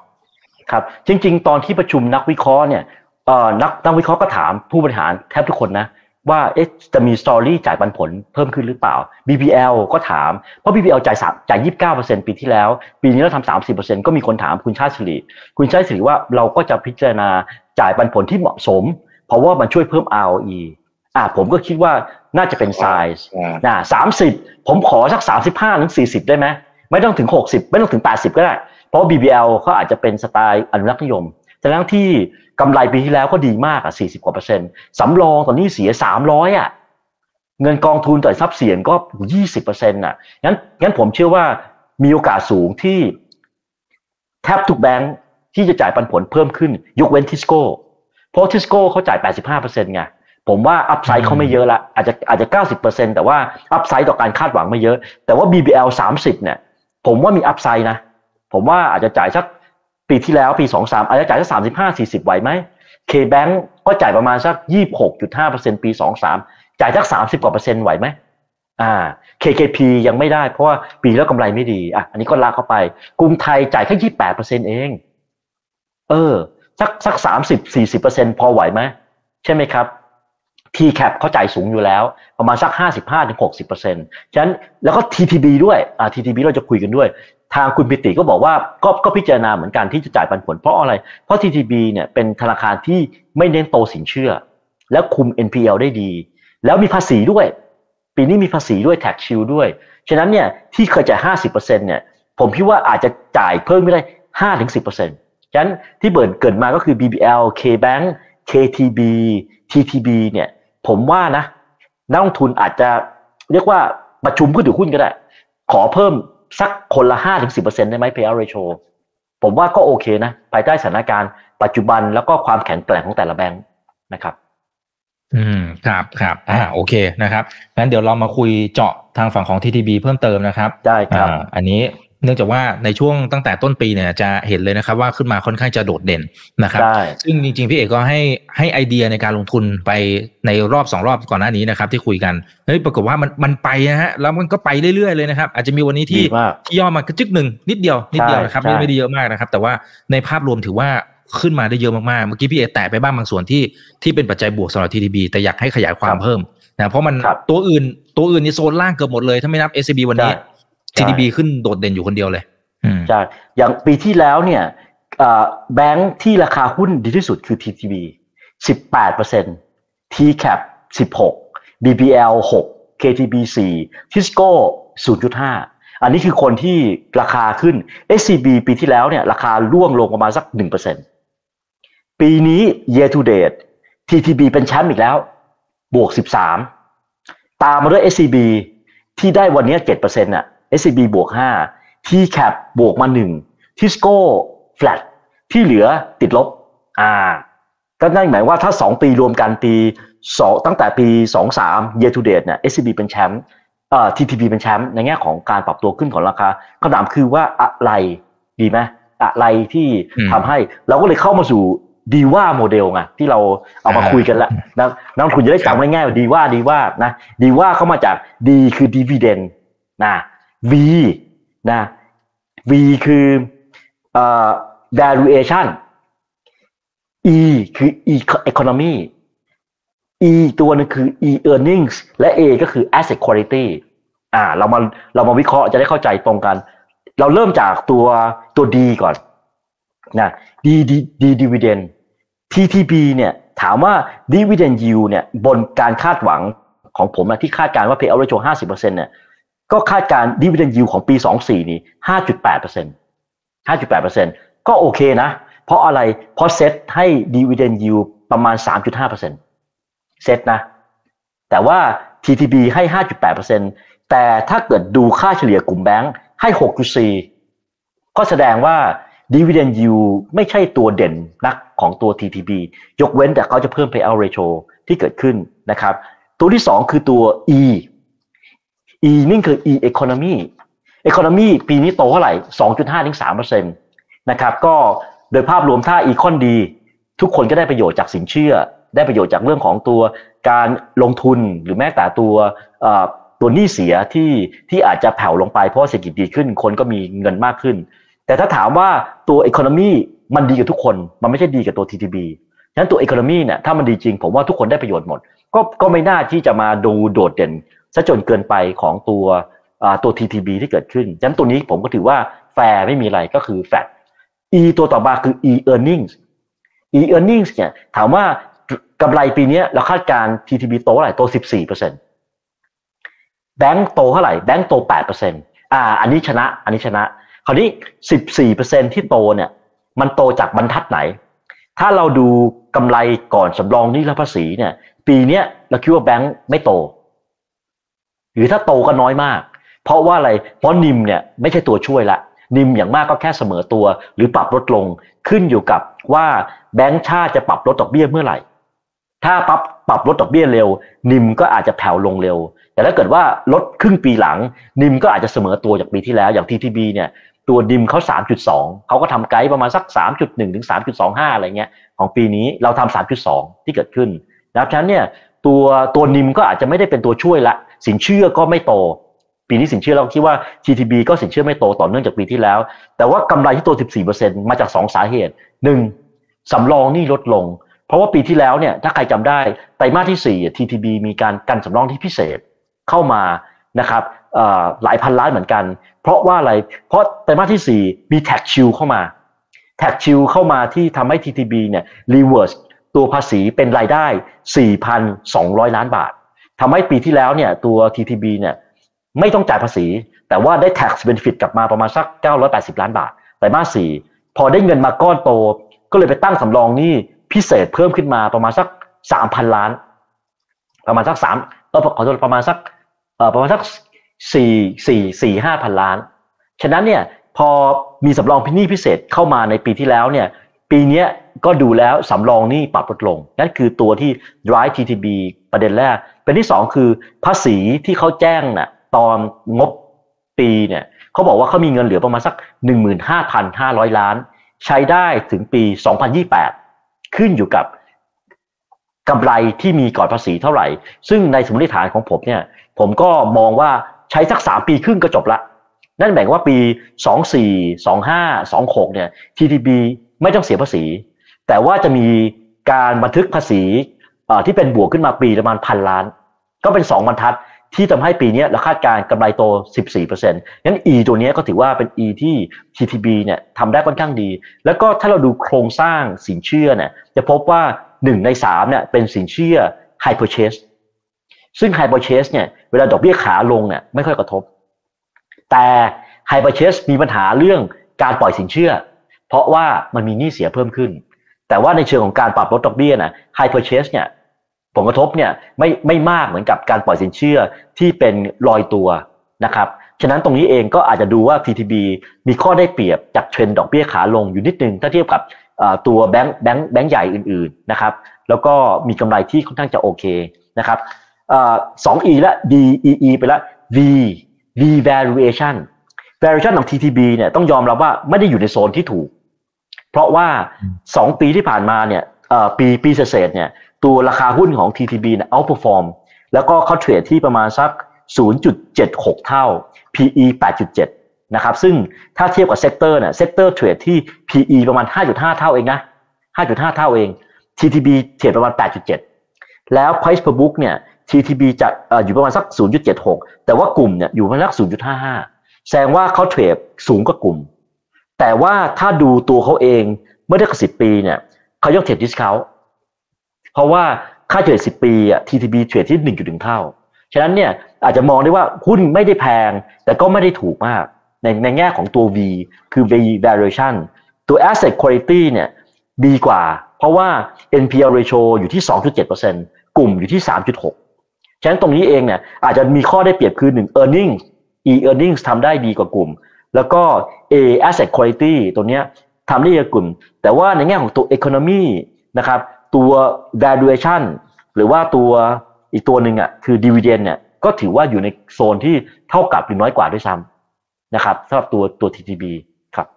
ครับ จริง ๆ ตอนที่ประชุมนักวิเคราะห์เนี่ยเอ่อนักนักวิเคราะห์ก็ถามผู้บริหารแทบทุกคนนะ ว่าเอ๊ะจะมี story จ่ายปันผลเพิ่มขึ้นหรือเปล่า BBL ก็ถาม เพราะ BBL จ่ายสามจ่ายยี่สิบเก้าเปอร์เซ็นปีที่แล้ว ปีนี้เราทำสามสิบเปอร์เซ็นก็มีคนถามคุณชาติสิริคุณชาติสิริว่าเราก็จะพิจารณาจ่ายปันผลที่เหมาะสม เพราะว่ามันช่วยเพิ่ม ROE อ่าผมก็คิดว่าน่าจะเป็นไซส์นะสามสิบผมขอสักสามสิบห้าถึงสี่สิบได้ไหมไม่ต้องถึงหกสิบไม่ต้องถึงแปดสิบก็ได้ เพราะ BBL เขาอาจจะเป็นสไตล์อนุรักษ์นิยมแต่ทั้งที่ กำไรปีที่แล้วก็ดีมากอะ40กว่าเปอร์เซ็นต์สำรองต่อหนี้เสีย300อะเงินกองทุนต่อทรัพย์เสี่ยงก็20เปอร์เซ็นต์อะงั้นงั้นผมเชื่อว่ามีโอกาสสูงที่แทบทุกแบงค์ที่จะจ่ายปันผลเพิ่มขึ้น ยกเว้นทิสโก้เพราะทิสโก้เขาจ่าย 85เปอร์เซ็นต์ไงผมว่า upside เขาไม่เยอะละอาจจะอาจจะ 90เปอร์เซ็นต์แต่ว่า upside ต่อการคาดหวังไม่เยอะ แต่ว่า BBL 30 เนี่ย ผมว่ามี upside นะ ผมว่าอาจจะจ่ายสัก ปีที่แล้วปี23อาจจะจ่ายสัก35 40ไหวไหม K-Bank ก็จ่ายประมาณสัก26.5%ปี23จ่ายสัก30กว่าเปอร์เซ็นต์ไหวไหมอ่า KKP ยังไม่ได้เพราะว่าปีแล้วกำไรไม่ดีอะอันนี้ก็ลากเข้าไปกรุงไทยจ่ายแค่28%เปอร์เซ็นเอง เออ สักสัก30 40%พอไหวไหมใช่ไหมครับ TCAP เขาจ่ายสูงอยู่แล้ว ประมาณสัก 55-60%ฉะนั้นแล้วก็ TTB ด้วยอ่า TTB เราจะคุยกันด้วย ทางคุณปิติก็บอกว่าก็ก็พิจารณาเหมือนกันที่จะจ่ายปันผล เพราะอะไร เพราะ TTB เนี่ยเป็นธนาคารที่ไม่เน้นโตสินเชื่อ แล้วคุม NPL ได้ดี แล้วมีภาษีด้วย ปีนี้มีภาษีด้วย tax shield ด้วย ฉะนั้นเนี่ยที่เคยจ่าย 50%เนี่ยผมคิดว่าอาจจะจ่ายเพิ่มไม่ได้ 5-10%ฉะนั้นที่เบิร์นเกิดมาก็คือ BBL KBank KTB TTB เนี่ยผมว่านะนักลงทุนอาจจะเรียกว่าประชุมผู้ถือหุ้นก็ได้ ขอเพิ่ม สักคนละห้าถึงสิบเปอร์เซ็นต์ได้ไหม payout ratio ผมว่าก็โอเคนะ ภายใต้สถานการณ์ปัจจุบันแล้วก็ความแข็งแกร่งของแต่ละแบงค์นะครับ อืมครับครับอ่าโอเคนะครับงั้นเดี๋ยวเรามาคุยเจาะทางฝั่งของ TTB เพิ่มเติมนะครับ ได้ครับอ่าอันนี้ เนื่องจากว่าในช่วงตั้งแต่ต้นปีเนี่ยจะเห็นเลยนะครับว่าขึ้นมาค่อนข้างจะโดดเด่นนะครับได้ซึ่งจริงๆพี่เอกก็ให้ให้ไอเดียในการลงทุนไปในรอบสองรอบก่อนหน้านี้นะครับที่คุยกันเฮ้ยปรากฏว่ามันมันไปนะฮะแล้วมันก็ไปเรื่อยๆเลยนะครับ อาจจะมีวันนี้ที่ดีมากที่ย่อมากระจึกหนึ่งนิดเดียวนิดเดียวนะครับใช่ไม่ไม่ได้เยอะมากนะครับ แต่ว่าในภาพรวมถือว่าขึ้นมาได้เยอะมากๆ เมื่อกี้พี่เอกแตะไปบ้างบางส่วนที่ที่เป็นปัจจัยบวกสำหรับ TTB แต่อยากให้ขยายความเพิ่มนะเพราะมันครับตัวอื่นตัวอื่นในโซนล่างเกือบหมดเลยถ้าไม่นับ SCB วันนี้ ใช่ TTB ขึ้นโดดเด่นอยู่คนเดียวเลยอืมใช่อย่างปีที่แล้วเนี่ยเอ่อแบงค์ที่ราคาหุ้นดีที่สุดคือ TTB 18เปอร์เซ็นต์ TCAP 16 BBL 6 KTB 4 Tisco 0.5 อันนี้คือคนที่ราคาขึ้น SCB ปีที่แล้วเนี่ยราคาร่วงลงประมาณสัก 1%ปีนี้ year to date TTB เป็นแชมป์อีกแล้ว บวก 13 ตามมาด้วย SCB ที่ได้วันนี้7%น่ะ SCB บวก5 TCAP บวกมา1 Tisco flat ที่เหลือติดลบอ่าก็นั่นหมายว่าถ้า 2 ปีรวมกันปี2ตั้งแต่ปี 23 year to date เนี่ย SCB เป็นแชมป์เอ่อ TTB เป็นแชมป์ในแง่ของการปรับตัวขึ้นของราคาคำถามคือว่าอะไรดีไหมอะไรที่อืมทำให้เราก็เลยเข้ามาสู่ดีว่าโมเดลไงที่เราเอามาอ่าคุยกันแล้วนะนักลงทุนจะได้จำง่ายๆว่าดีว่าดีว่านะดีว่าเข้ามาจาก D คือ dividend นะ V นะ V คือ valuation E คือ economy E ตัวนึงคือ E earnings และ A ก็คือ asset quality อ่า เรามาเรามาวิเคราะห์จะได้เข้าใจตรงกัน เราเริ่มจากตัวตัว D ก่อนนะ D D D dividend TTB เนี่ยถามว่า dividend yield เนี่ยบนการคาดหวังของผมนะที่คาดการณ์ว่า payout ratio 50%เนี่ย ก็คาดการณ์ dividend yield ของปี 24 นี้ 5.8% 5.8%ก็โอเคนะ เพราะอะไร เพราะเซตให้ dividend yield ประมาณ 3.5%เซตนะ แต่ว่า TTB ให้ 5.8%แต่ถ้าเกิดดูค่าเฉลี่ยกลุ่มแบงค์ให้ 6.4 ก็แสดงว่า dividend yield ไม่ใช่ตัวเด่นนักของตัว TTB ยกเว้นแต่เขาจะเพิ่ม payout ratio ที่เกิดขึ้นนะครับ ตัวที่ 2 คือตัว E E นี่คือ E economy economy ปีนี้โตเท่าไหร่ 2.5ถึง3%นะครับก็โดยภาพรวมถ้า econ ดี ทุกคนก็ได้ประโยชน์จากสินเชื่อ ได้ประโยชน์จากเรื่องของตัวการลงทุนหรือแม้แต่ตัวตัวหนี้เสียที่ที่อาจจะแผ่วลงไปเพราะเศรษฐกิจดีขึ้นคนก็มีเงินมากขึ้น แต่ถ้าถามว่าตัว economy มันดีกับทุกคน มันไม่ใช่ดีกับตัว TTB ฉะนั้นตัว economy เนี่ยถ้ามันดีจริง ผมว่าทุกคนได้ประโยชน์หมด ก็ก็ไม่น่าที่จะมาดูโดดเด่น ซะจนเกินไปของตัวตัว TTB ที่เกิดขึ้นฉะนั้นตัวนี้ผมก็ถือว่าแฟร์ไม่มีอะไรก็คือ flat E ตัวต่อมาคือ E earnings E earnings เนี่ยถามว่ากำไรปีนี้เราคาดการ TTB โตเท่าไหร่โต 14%แบงก์โตเท่าไหร่แบงก์โต 8%อ่า อันนี้ชนะ อันนี้ชนะ คราวนี้ 14%ที่โตเนี่ย มันโตจากบรรทัดไหน ถ้าเราดูกำไรก่อนสำรองหนี้และภาษีเนี่ย ปีนี้เราคิดว่าแบงก์ไม่โต หรือถ้าโตก็น้อยมาก เพราะว่าอะไรเพราะนิมเนี่ยไม่ใช่ตัวช่วยละนิมอย่างมากก็แค่เสมอตัว หรือปรับลดลงขึ้นอยู่กับว่าแบงก์ชาติจะปรับลดดอกเบี้ยเมื่อไหร่ ถ้าปรับปรับลดดอกเบี้ยเร็ว นิมก็อาจจะแผ่วลงเร็ว แต่ถ้าเกิดว่าลดครึ่งปีหลัง นิมก็อาจจะเสมอตัวจากปีที่แล้วอย่าง TTB เนี่ยตัวนิมเขา 3.2 เขาก็ทำไกด์ประมาณสัก 3.1 ถึง 3.25 อะไรเงี้ย ของปีนี้เราทำ3.2 ที่เกิดขึ้นนะครับฉะนั้นเนี่ยตัวตัวนิมก็อาจจะไม่ได้เป็นตัวช่วยละ สินเชื่อก็ไม่โต ปีนี้สินเชื่อเราคิดว่า TTB ก็สินเชื่อไม่โตต่อเนื่องจากปีที่แล้ว แต่ว่ากำไรที่โต 14%มาจาก 2 สาเหตุ 1. สำรองนี่ลดลง เพราะว่าปีที่แล้วเนี่ยถ้าใครจำได้ไตรมาสที่ 4 TTB มีการกันสำรองที่พิเศษเข้ามานะครับหลายพันล้านเหมือนกัน เพราะว่าอะไร เพราะไตรมาสที่ 4 มี tax shield เข้ามา tax shield เข้ามาที่ทำให้ TTB เนี่ย reverse ตัวภาษีเป็นรายได้ 4,200 ล้านบาท ทำให้ปีที่แล้วเนี่ยตัว TTB เนี่ยไม่ต้องจ่ายภาษี แต่ว่าได้ tax benefit กลับมาประมาณสัก 980 ล้านบาทไตรมาส4พอได้เงินมาก้อนโต ก็เลยไปตั้งสำรองหนี้พิเศษเพิ่มขึ้นมาประมาณสัก 3,000 ล้าน ประมาณสักสามเออขอโทษประมาณสักเอ่อประมาณสักสี่สี่สี่ห้าพันล้าน ฉะนั้นเนี่ยพอมีสำรองพินี้พิเศษเข้ามาในปีที่แล้วเนี่ย ปีนี้ก็ดูแล้วสำรองนี้ปรับลดลง นั่นคือตัวที่ drive TTB ประเด็นแรกเป็นที่สองคือภาษีที่เขาแจ้งน่ะตอนงบปีเนี่ยเขาบอกว่าเขามีเงินเหลือประมาณสัก 15,500 ล้าน ใช้ได้ถึงปี 2028 ขึ้นอยู่กับกำไรที่มีก่อนภาษีเท่าไหร่ ซึ่งในสมมติฐานของผมเนี่ย ผมก็มองว่าใช้สักสามปีครึ่งก็จบละ นั่นแบ่งว่าปี 24 25 26 เนี่ย TTB ไม่ต้องเสียภาษี แต่ว่าจะมีการบันทึกภาษีที่เป็นบวกขึ้นมาปีประมาณพันล้าน ก็เป็น 2 บรรทัดที่ทำให้ปีนี้เราคาดการกำไรโต 14%งั้น E ตัวนี้ก็ถือว่าเป็น E ที่ TTB เนี่ยทำได้ค่อนข้างดี แล้วก็ถ้าเราดูโครงสร้างสินเชื่อเนี่ยจะพบว่า 1 ใน3เนี่ยเป็นสินเชื่อ High Purchase ซึ่ง High Purchase เนี่ยเวลาดอกเบี้ยขาลงเนี่ยไม่ค่อยกระทบ แต่ High Purchase มีปัญหาเรื่องการปล่อยสินเชื่อ เพราะว่ามันมีหนี้เสียเพิ่มขึ้น แต่ว่าในเชิงของการปรับลดดอกเบี้ยนะ High Purchase เนี่ยผลกระทบเนี่ยไม่ไม่มากเหมือนกับการปล่อยสินเชื่อที่เป็นลอยตัวนะครับฉะนั้นตรงนี้เองก็อาจจะดูว่า TTB มีข้อได้เปรียบจากเทรนดอกเบี้ยขาลงอยู่นิดนึงถ้าเทียบกับตัวแบงค์แบงค์แบงค์ใหญ่อื่นๆนะครับแล้วก็มีกำไรที่ค่อนข้างจะโอเคนะครับสอง E และ D E E ไปแล้ว V V valuation valuation ของ TTB เนี่ยต้องยอมรับว่าไม่ได้อยู่ในโซนที่ถูก เพราะว่า 2 ปีที่ผ่านมาเนี่ยปีปีเศษเนี่ยตัวราคาหุ้นของ TTB เนี่ย outperform แล้วก็เขาเทรดที่ประมาณสัก 0.76 เท่า PE 8.7 นะครับ ซึ่งถ้าเทียบกับ sector เนี่ย sector เทรดที่ PE ประมาณ 5.5 เท่าเองนะ 5.5 เท่าเอง TTB เทรดประมาณ 8.7 แล้ว price per book เนี่ย TTB จะอยู่ประมาณสัก 0.76 แต่ว่ากลุ่มเนี่ยอยู่ประมาณสัก 0.55 แสดงว่าเขาเทรดสูงกว่ากลุ่ม แต่ว่าถ้าดูตัวเขาเองเมื่อเทียบกับปีเนี่ยเขายกเทรดดิสคาเพราะว่าค่าเฉลี่ย10ปีอะ TTB เทรดที่1.1เท่า ฉะนั้นเนี่ยอาจจะมองได้ว่าหุ้นไม่ได้แพง แต่ก็ไม่ได้ถูกมาก ในในแง่ของตัว V คือ V valuation ตัว asset quality เนี่ยดีกว่า เพราะว่า NPL ratio อยู่ที่ 2.7%กลุ่มอยู่ที่ 3.6 ฉะนั้นตรงนี้เองเนี่ยอาจจะมีข้อได้เปรียบคือ 1 earnings e earnings ทำได้ดีกว่ากลุ่ม แล้วก็ A asset quality ตัวเนี้ยทำได้ดีกว่ากลุ่ม แต่ว่าในแง่ของตัว economy นะครับ ตัว valuation หรือว่าตัวอีกตัวหนึ่งอะคือ dividend เนี่ยก็ถือว่าอยู่ในโซนที่เท่ากับหรือน้อยกว่าด้วยซ้ำนะครับสำหรับตัวตัว TTB ครับ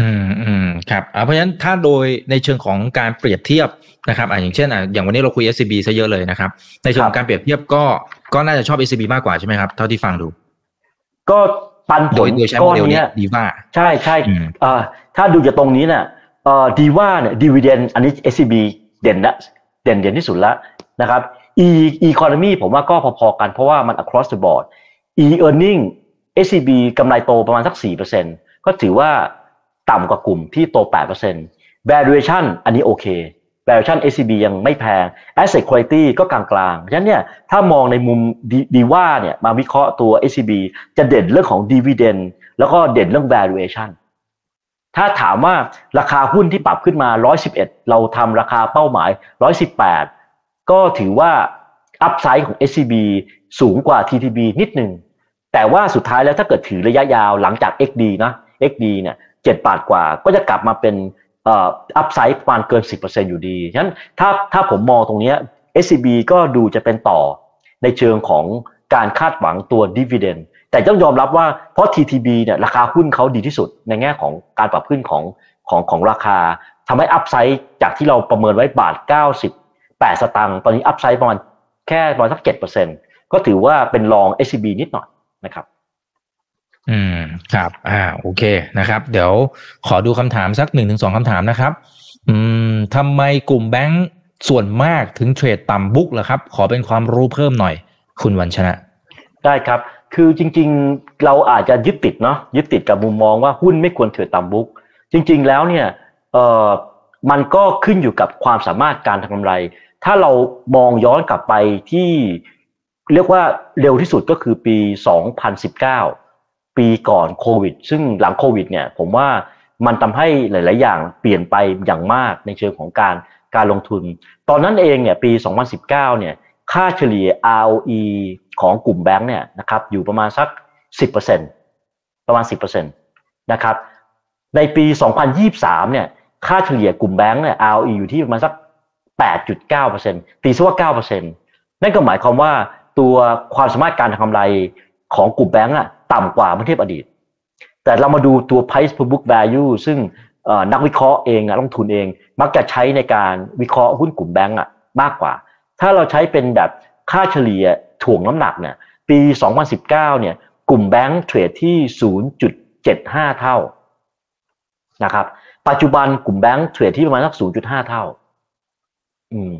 อืมอืมครับเพราะฉะนั้นถ้าโดยในเชิงของการเปรียบเทียบนะครับอ่าอย่างเช่นอ่าอย่างวันนี้เราคุย SCB ซะเยอะเลยนะครับ ในเชิงของการเปรียบเทียบก็ก็น่าจะชอบ SCB มากกว่าใช่ไหมครับ เท่าที่ฟังดู ก็ ปันผลก้อนนี้ดีว่าใช่ใช่อ่าถ้าดูจากตรงนี้เนี่ยเอ่อดีว่าเนี่ยดีเวเดนอันนี้ SCB เด่นละเด่นเด่นที่สุดแล้วนะครับ E economy ผมว่าก็พอๆกันเพราะว่ามัน across the board E earning SCB กำไรโตประมาณสัก 4%ก็ถือว่าต่ำกว่ากลุ่มที่โต 8% valuation อันนี้โอเค valuation SCB ยังไม่แพง asset quality ก็กลางๆฉะนั้นเนี่ยถ้ามองในมุมดีว่าเนี่ยมาวิเคราะห์ตัว SCB จะเด่นเรื่องของ dividend แล้วก็เด่นเรื่อง valuation ถ้าถามว่าราคาหุ้นที่ปรับขึ้นมา 111 เราทำราคาเป้าหมาย 118 ก็ถือว่าอัพไซด์ของ SCB สูงกว่า TTB นิดหนึ่ง แต่ว่าสุดท้ายแล้วถ้าเกิดถือระยะยาวหลังจาก XD นะ XD เนี่ย7บาทกว่าก็จะกลับมาเป็น อัพไซด์ประมาณเกิน 10%อยู่ดี ฉะนั้นถ้าถ้าผมมองตรงนี้ SCB ก็ดูจะเป็นต่อในเชิงของการคาดหวังตัว dividend แต่ต้องยอมรับว่าเพราะ TTB เนี่ยราคาหุ้นเขาดีที่สุดในแง่ของการปรับขึ้นของของของราคาทำให้อัพไซด์จากที่เราประเมินไว้บาท 98 สตางค์ตอนนี้อัพไซด์ประมาณแค่ประมาณสัก7%ก็ถือว่าเป็นรอง SCB นิดหน่อยนะครับ อืมครับ อ่า โอเคนะครับ เดี๋ยวขอดูคำถามสักหนึ่งถึงสองคำถามนะครับ อืมทำไมกลุ่มแบงก์ส่วนมากถึงเทรดต่ำบุ๊กล่ะครับ ขอเป็นความรู้เพิ่มหน่อย คุณวันชนะ ได้ครับ คือจริง ๆ เราอาจจะยึดติดเนาะยึดติดกับมุมมองว่าหุ้นไม่ควรเถื่อนต่ำบุ๊กจริง ๆ แล้วเนี่ยเออมันก็ขึ้นอยู่กับความสามารถการทำกำไร ถ้าเรามองย้อนกลับไปที่เรียกว่าเร็วที่สุดก็คือปี 2019 ปีก่อนโควิด ซึ่งหลังโควิดเนี่ยผมว่ามันทำให้หลาย ๆ อย่างเปลี่ยนไปอย่างมากในเชิงของการการลงทุน ตอนนั้นเองเนี่ยปี 2019 เนี่ยค่าเฉลี่ย ROE ของกลุ่มแบงค์เนี่ยนะครับอยู่ประมาณสัก 10%ประมาณ 10%นะครับในปี 2023 เนี่ยค่าเฉลี่ยกลุ่มแบงค์เนี่ย ROE อยู่ที่ประมาณสัก 8.9%ตีซะว่า 9%นั่นก็หมายความว่าตัวความสามารถการทำกำไร ของกลุ่มแบงก์อะต่ำกว่าเมื่อเทียบอดีต แต่เรามาดูตัว price per book value ซึ่งนักวิเคราะห์เองอะลงทุนเอง มักจะใช้ในการวิเคราะห์หุ้นกลุ่มแบงก์อะมากกว่า ถ้าเราใช้เป็นแบบค่าเฉลี่ยถ่วงน้ำหนักเนี่ยปี 2019เนี่ยกลุ่มแบงก์เทรดที่ 0.75 เท่านะครับปัจจุบันกลุ่มแบงก์เทรดที่ประมาณสัก 0.5 เท่า อืม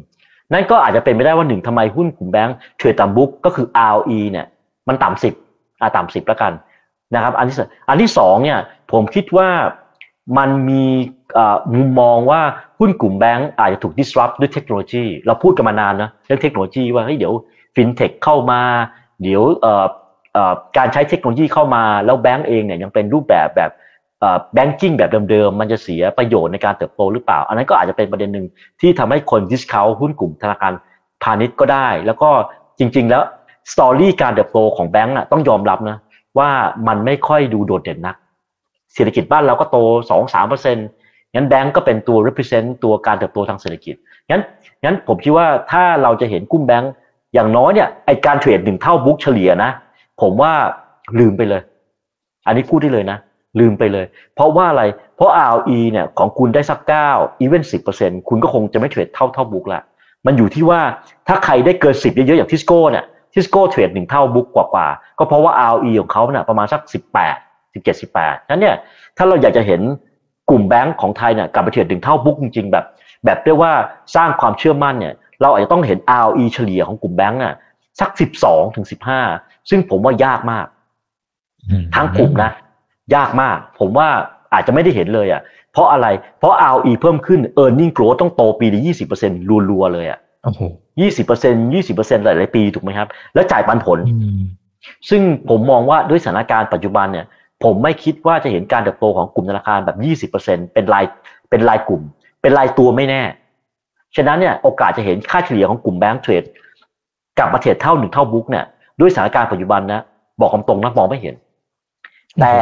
นั่นก็อาจจะเป็นไม่ได้ว่าหนึ่งทำไมหุ้นกลุ่มแบงก์เทรดต่ำบุ๊กก็คือ ROE เนี่ย มันต่ำสิบอ่าต่ำสิบแล้วกันนะครับ อันที่สอันที่สองเนี่ยผมคิดว่ามันมีมุมมองว่าหุ้นกลุ่มแบงก์อาจจะถูก disrupt ด้วยเทคโนโลยี เราพูดกันมานานนะเรื่องเทคโนโลยีว่าเฮ้ยเดี๋ยวฟินเทคเข้ามา เดี๋ยวการใช้เทคโนโลยีเข้ามาแล้วแบงก์เองเนี่ยยังเป็นรูปแบบแบบ banking แบบเดิมๆ มันจะเสียประโยชน์ในการเติบโตหรือเปล่า อันนั้นก็อาจจะเป็นประเด็นหนึ่งที่ทำให้คน discount หุ้นกลุ่มธนาคารพาณิชย์ก็ได้ แล้วก็จริง ๆ แล้ว story การเติบโตของแบงก์อะต้องยอมรับนะว่ามันไม่ค่อยดูโดดเด่นนัก เศรษฐกิจบ้านเราก็โตสองสามเปอร์เซ็นต์งั้นแบงก์ก็เป็นตัว represent ตัวการเติบโตทางเศรษฐกิจงั้นงั้นผมคิดว่าถ้าเราจะเห็นกลุ่มแบงก์อย่างน้อยเนี่ยไอการเทรดหนึ่งเท่า book เฉลี่ยนะ ผมว่าลืมไปเลย อันนี้พูดได้เลยนะ ลืมไปเลย เพราะว่าอะไร เพราะ ROE เนี่ยของคุณได้สักเก้า even สิบเปอร์เซ็นต์คุณก็คงจะไม่เทรดเท่าเท่า book ละมันอยู่ที่ว่าถ้าใครได้เกินสิบเยอะๆอย่างทิสโก้เนี่ย ทิสโก้เทรดหนึ่งเท่า book กว่าๆก็เพราะว่า ROE ของเขาเนี่ยประมาณสักสิบแปดสิบเจ็ดสิบแปดนั้นเนี่ยถ้าเราอยากจะเห็นกลุ่มแบงก์ของไทยเนี่ยกลับไปเทรดหนึ่งเท่าบุ๊กจริงๆ แบบ แบบเรียกว่าสร้างความเชื่อมั่นเนี่ยเราอาจจะต้องเห็น ROE เฉลี่ยของกลุ่มแบงก์น่ะสักสิบสองถึงสิบห้าซึ่งผมว่ายากมาก ทั้งกลุ่มนะ ยากมาก ผมว่าอาจจะไม่ได้เห็นเลยอะเพราะอะไรเพราะ ROE เพิ่มขึ้น e a r n i n g growth ต้องโตปีละยี่สิบเปอร์เซ็นต์รัวๆเลยอะ ยี่สิบเปอร์เซ็นยี่สิบเปอร์เซ็นต์หลาย ๆ ปีถูกไหมครับ แล้วจ่ายปันผล ซึ่งผมมองว่าด้วยสถานการณ์ปัจจุบันเนี่ย ผมไม่คิดว่าจะเห็นการเติบโตของกลุ่มธนาคารแบบยี่สิบเปอร์เซ็นเป็นรายเป็นรายกลุ่ม เป็นรายตัวไม่แน่ ฉะนั้นเนี่ยโอกาสจะเห็นค่าเฉลี่ยของกลุ่มแบงก์เทรดกับมาเทรดเท่าหนึ่งเท่าบุ๊กเนี่ยด้วยสถานการณ์ปัจจุบันนะบอกตรงๆนะมองไม่เห็น แต่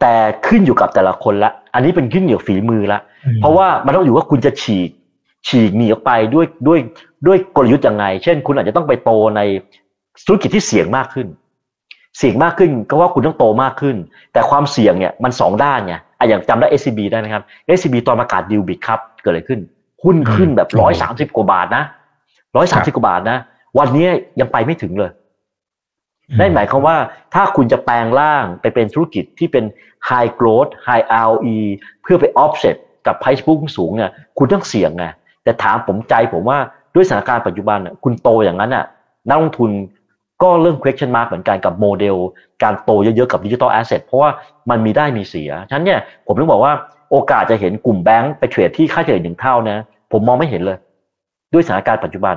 แต่ขึ้นอยู่กับแต่ละคนละ อันนี้เป็นขึ้นอยู่ฝีมือละ เพราะว่ามันต้องอยู่ว่าคุณจะฉีก ฉีกหนีออกไปด้วยด้วยด้วยกลยุทธ์ยังไง เช่น คุณอาจจะต้องไปโตในธุรกิจที่เสี่ยงมากขึ้น เสี่ยงมากขึ้นก็ว่าคุณต้องโตมากขึ้น แต่ความเสี่ยงเนี่ยมันสองด้านไงอะอย่างจำได้ SCB ได้ไหมครับ SCB ตอนประกาศดิวบิกครับเกิดอะไรขึ้น หุ้นขึ้นแบบร้อยสามสิบกว่าบาทนะร้อยสามสิบกว่าบาทนะ วันนี้ยังไปไม่ถึงเลยนั่นหมายความว่าถ้าคุณจะแปลงร่างไปเป็นธุรกิจที่เป็น high growth high ROE เพื่อไป offset กับ price book สูงเนี่ยคุณต้องเสี่ยงไง แต่ถามผมใจผมว่าด้วยสถานการณ์ปัจจุบันคุณโตอย่างนั้นน่ะนักลงทุนก็เริ่ม question mark เหมือนกันกับโมเดล การโตเยอะๆกับ digital asset เพราะว่ามันมีได้มีเสียฉะนั้นเนี่ยผมต้องบอกว่าโอกาสจะเห็นกลุ่มแบงก์ไปเทรดที่ค่าเฉลี่ยหนึ่งเท่านะ ผมมองไม่เห็นเลย ด้วยสถานการณ์ปัจจุบัน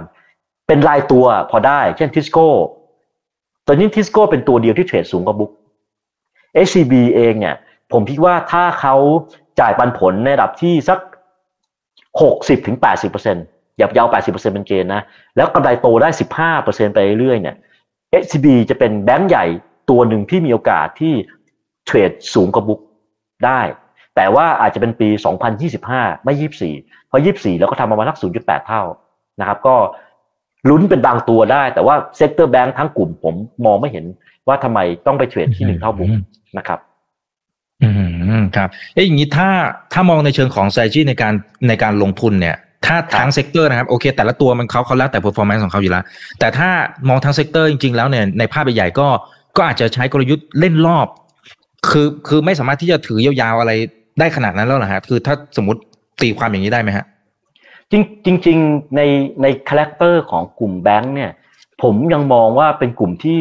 เป็นรายตัวพอได้ เช่นทิสโก้ตอนนี้ทิสโก้เป็นตัวเดียวที่เทรดสูงกว่า book SCB เองเนี่ยผมคิดว่าถ้าเขาจ่ายปันผลในระดับที่สัก หกสิบถึงแปดสิบเปอร์เซ็นต์อย่าเอาแปดสิบเปอร์เซ็นต์เป็นเกณฑ์นะ แล้วกำไรโตได้สิบห้าเปอร์เซ็นต์ไปเรื่อยเนี่ย SCB จะเป็นแบงก์ใหญ่ตัวหนึ่งที่มีโอกาสที่เทรดสูงกว่า book ได้ แต่ว่าอาจจะเป็นปี 2025 ไม่ 24 เพราะ 24 แล้วก็ทำประมาณสัก0.8 เท่านะครับ ก็ลุ้นเป็นบางตัวได้ แต่ว่า sector แบงค์ทั้งกลุ่มผมมองไม่เห็นว่าทำไมต้องไปเทรดที่หนึ่งเท่า bookนะครับ อืม ครับเอ้อย่างนี้ถ้าถ้ามองในเชิงของ strategy ในการในการลงทุนเนี่ยถ้าทั้ง sector นะครับโอเค แต่ละตัวมันเขาเขาแล้วแต่ performance ของเขาอยู่แล้ว แต่ถ้ามองทั้ง sector จริงๆแล้วเนี่ยในภาพใหญ่ก็ก็อาจจะใช้กลยุทธ์เล่นรอบ คือคือไม่สามารถที่จะถือยาวๆอะไรได้ขนาดนั้นแล้วเหรอฮะคือถ้าสมมติตีความอย่างนี้ได้ไหมฮะจริงจริงในใน character ของกลุ่มแบงค์เนี่ย ผมยังมองว่าเป็นกลุ่มที่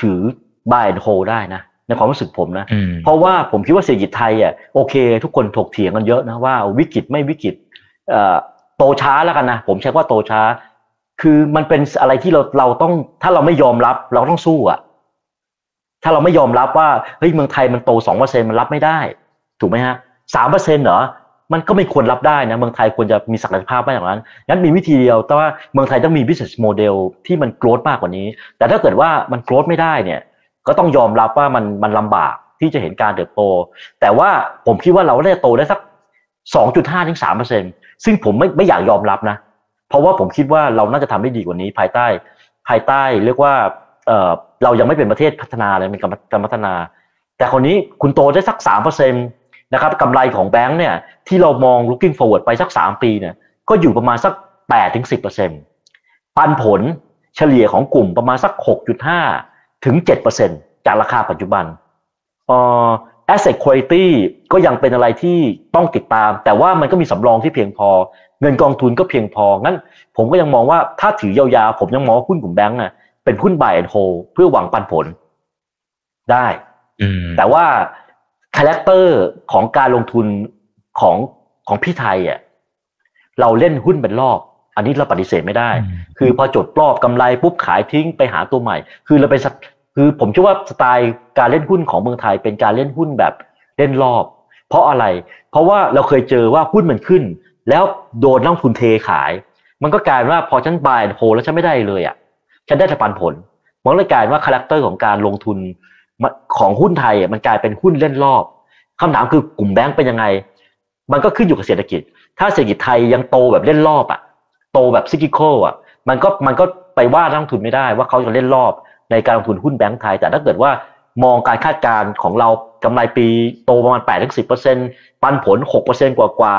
ถือ buy and hold ได้นะ ในความรู้สึกผมนะ เพราะว่าผมคิดว่าเศรษฐกิจไทยอะโอเค ทุกคนถกเถียงกันเยอะนะว่าวิกฤตไม่วิกฤตโตช้าแล้วกันนะผมใช้ว่าโตช้า คือมันเป็นอะไรที่เราเราต้องถ้าเราไม่ยอมรับเราต้องสู้อะ ถ้าเราไม่ยอมรับว่าเฮ้ยเมืองไทยมันโตสองเปอร์เซ็นต์มันรับไม่ได้ ถูกไหมฮะสามเปอร์เซ็นเหรอมันก็ไม่ควรรับได้นะเมืองไทยควรจะมีศักยภาพมากอย่างนั้นงั้นมีวิธีเดียว แต่ว่าเมืองไทยต้องมี business model ที่มันโกรธมากกว่านี้ แต่ถ้าเกิดว่ามันโกรธไม่ได้เนี่ย ก็ต้องยอมรับว่ามันมันลำบากที่จะเห็นการเติบโต แต่ว่าผมคิดว่าเราได้โตได้สัก 2.5ถึง3%ซึ่งผมไม่ไม่อยากยอมรับนะ เพราะว่าผมคิดว่าเราน่าจะทำได้ดีกว่านี้ภายใต้ ภายใต้เรียกว่าเอ่อเรายังไม่เป็นประเทศพัฒนาเลยเป็นการพัฒนา แต่คนนี้คุณโตได้สักสามเปอร์เซ็นตนะครับกำไรของแบงค์เนี่ยที่เรามอง looking forward ไปสักสามปีเนี่ยก็อยู่ประมาณสักแปดถึงสิบเปอร์เซ็นปันผลเฉลี่ยของกลุ่มประมาณสักหกจุดห้า ถึงเจ็ดเปอร์เซ็นจากราคาปัจจุบันเอ่อ asset quality ก็ยังเป็นอะไรที่ต้องติดตาม แต่ว่ามันก็มีสำรองที่เพียงพอ เงินกองทุนก็เพียงพอ งั้นผมก็ยังมองว่าถ้าถือยาวๆ ผมยังมองว่าหุ้นกลุ่มแบงก์น่ะเป็นหุ้น buy and hold เพื่อหวังปันผลได้แต่ว่า character ของการลงทุนของของพี่ไทยอะเราเล่นหุ้นเป็นรอบ อันนี้เราปฏิเสธไม่ได้ คือพอจบรอบกำไรปุ๊บขายทิ้งไปหาตัวใหม่ คือเราไปคือผมเชื่อว่าสไตล์การเล่นหุ้นของเมืองไทยเป็นการเล่นหุ้นแบบเล่นรอบ เพราะอะไร เพราะว่าเราเคยเจอว่าหุ้นมันขึ้น แล้วโดนนักลงทุนเทขาย มันก็กลายว่าพอฉันบายโฮแล้วฉันไม่ได้เลยอะฉันได้แต่ปันผลมันเลยกลายว่า character ของการลงทุนของหุ้นไทยมันกลายเป็นหุ้นเล่นรอบคำถามคือกลุ่มแบงก์เป็นยังไง มันก็ขึ้นอยู่กับเศรษฐกิจ ถ้าเศรษฐกิจไทยยังโตแบบเล่นรอบอะ โตแบบซิกิโคอะมันก็มันก็ไปว่านักลงทุนไม่ได้ว่าเขาจะเล่นรอบในการลงทุนหุ้นแบงก์ไทย แต่ถ้าเกิดว่ามองการคาดการณ์ของเรากำไรปีโตประมาณ8-10%สิปันผล 6%กว่ากว่า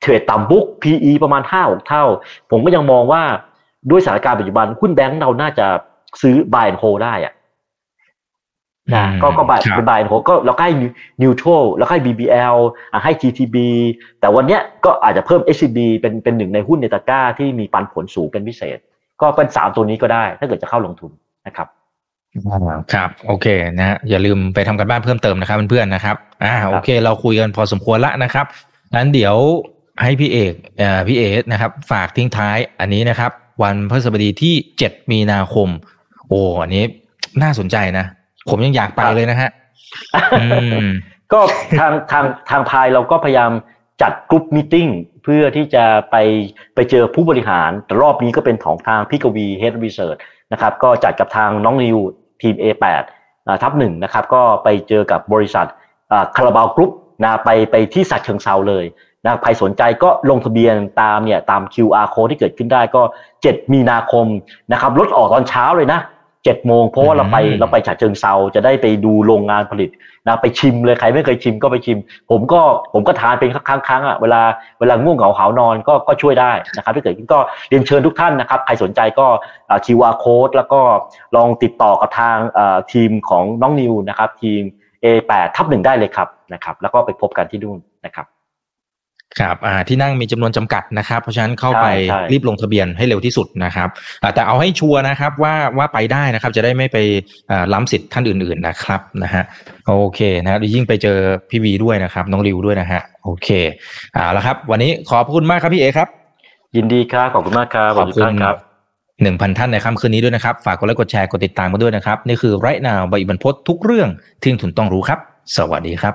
เทรดต่ำบุ๊ก PE ประมาณ 5-6 เท่า ผมก็ยังมองว่าด้วยสถานการณ์ปัจจุบันหุ้นแบงก์เราน่าจะซื้อ buy and hold ได้อะ นะก็ก็บายเป็นบายโหก็เราใกล้นิวโตรแล้วใกล้ BBL อะให้ GTB แต่วันเนี้ยก็อาจจะเพิ่ม SCB เป็นเป็นหนึ่งในหุ้นในตะกร้าที่มีปันผลสูงเป็นพิเศษ ก็เป็นสามตัวนี้ก็ได้ ถ้าเกิดจะเข้าลงทุนนะครับครับ โอเคนะอย่าลืมไปทำการบ้านเพิ่มเติมนะครับเพื่อนๆนะครับอ่าโอเค เราคุยกันพอสมควรละนะครับนั้นเดี๋ยวให้พี่เอกเอ่อพี่เอกนะครับ ฝากทิ้งท้ายอันนี้นะครับ วันพฤหัสบดีที่เจ็ดมีนาคม โอ้อันนี้น่าสนใจนะ ผมยังอยากไปเลยนะฮะก็ทางทางทางพายเราก็พยายามจัด group meeting เพื่อที่จะไปไปเจอผู้บริหารแต่รอบนี้ก็เป็นของทางพี่กวี head researchนะครับก็จัดกับทางน้องนิวทีม A8 ทับหนึ่งนะครับก็ไปเจอกับบริษัทคาราบาวกรุ๊ปนะไปไปที่สัตว์เชิงเซาเลยนะใครสนใจก็ลงทะเบียนตามเนี่ยตาม QR code ที่เกิดขึ้นได้ก็ 7 มีนาคมนะครับรถออกตอนเช้าเลยนะ เจ็ดโมงเพราะว่าเราไปเราไปฉะเชิงเทราจะได้ไปดูโรงงานผลิตนะไปชิมเลยใครไม่เคยชิมก็ไปชิม ผมก็ผมก็ทานเป็นครั้งครั้งอะเวลาเวลาง่วงเหงาหานอนก็ก็ช่วยได้นะครับที่เกิดขึ้นก็เรียนเชิญทุกท่านนะครับ ใครสนใจก็คิวอาร์โค้ดแล้วก็ลองติดต่อกับทางทีมของน้องนิวนะครับ ทีม A8 ทับหนึ่งได้เลยครับนะครับ แล้วก็ไปพบกันที่นู่นนะครับ ครับอ่าที่นั่งมีจำนวนจำกัดนะครับ เพราะฉะนั้นเข้าไปรีบลงทะเบียนให้เร็วที่สุดนะครับแต่เอาให้ชัวร์นะครับว่าว่าไปได้นะครับ จะได้ไม่ไปล้ำสิทธิ์ท่านอื่น ๆนะครับนะฮะโอเคนะยิ่งไปเจอพี่วีด้วยนะครับ น้องริวด้วยนะฮะโอเคอ่าแล้วครับ วันนี้ขอบคุณมากครับพี่เอครับ ยินดีครับขอบคุณมากครับขอบคุณครับหนึ่งพันท่านในค่ำคืนนี้ด้วยนะครับ ฝากกดไลค์กดแชร์กดติดตามมาด้วยนะครับ นี่คือไรนาใบบรรพททุกเรื่องที่ทุนต้องรู้ครับ สวัสดีครับ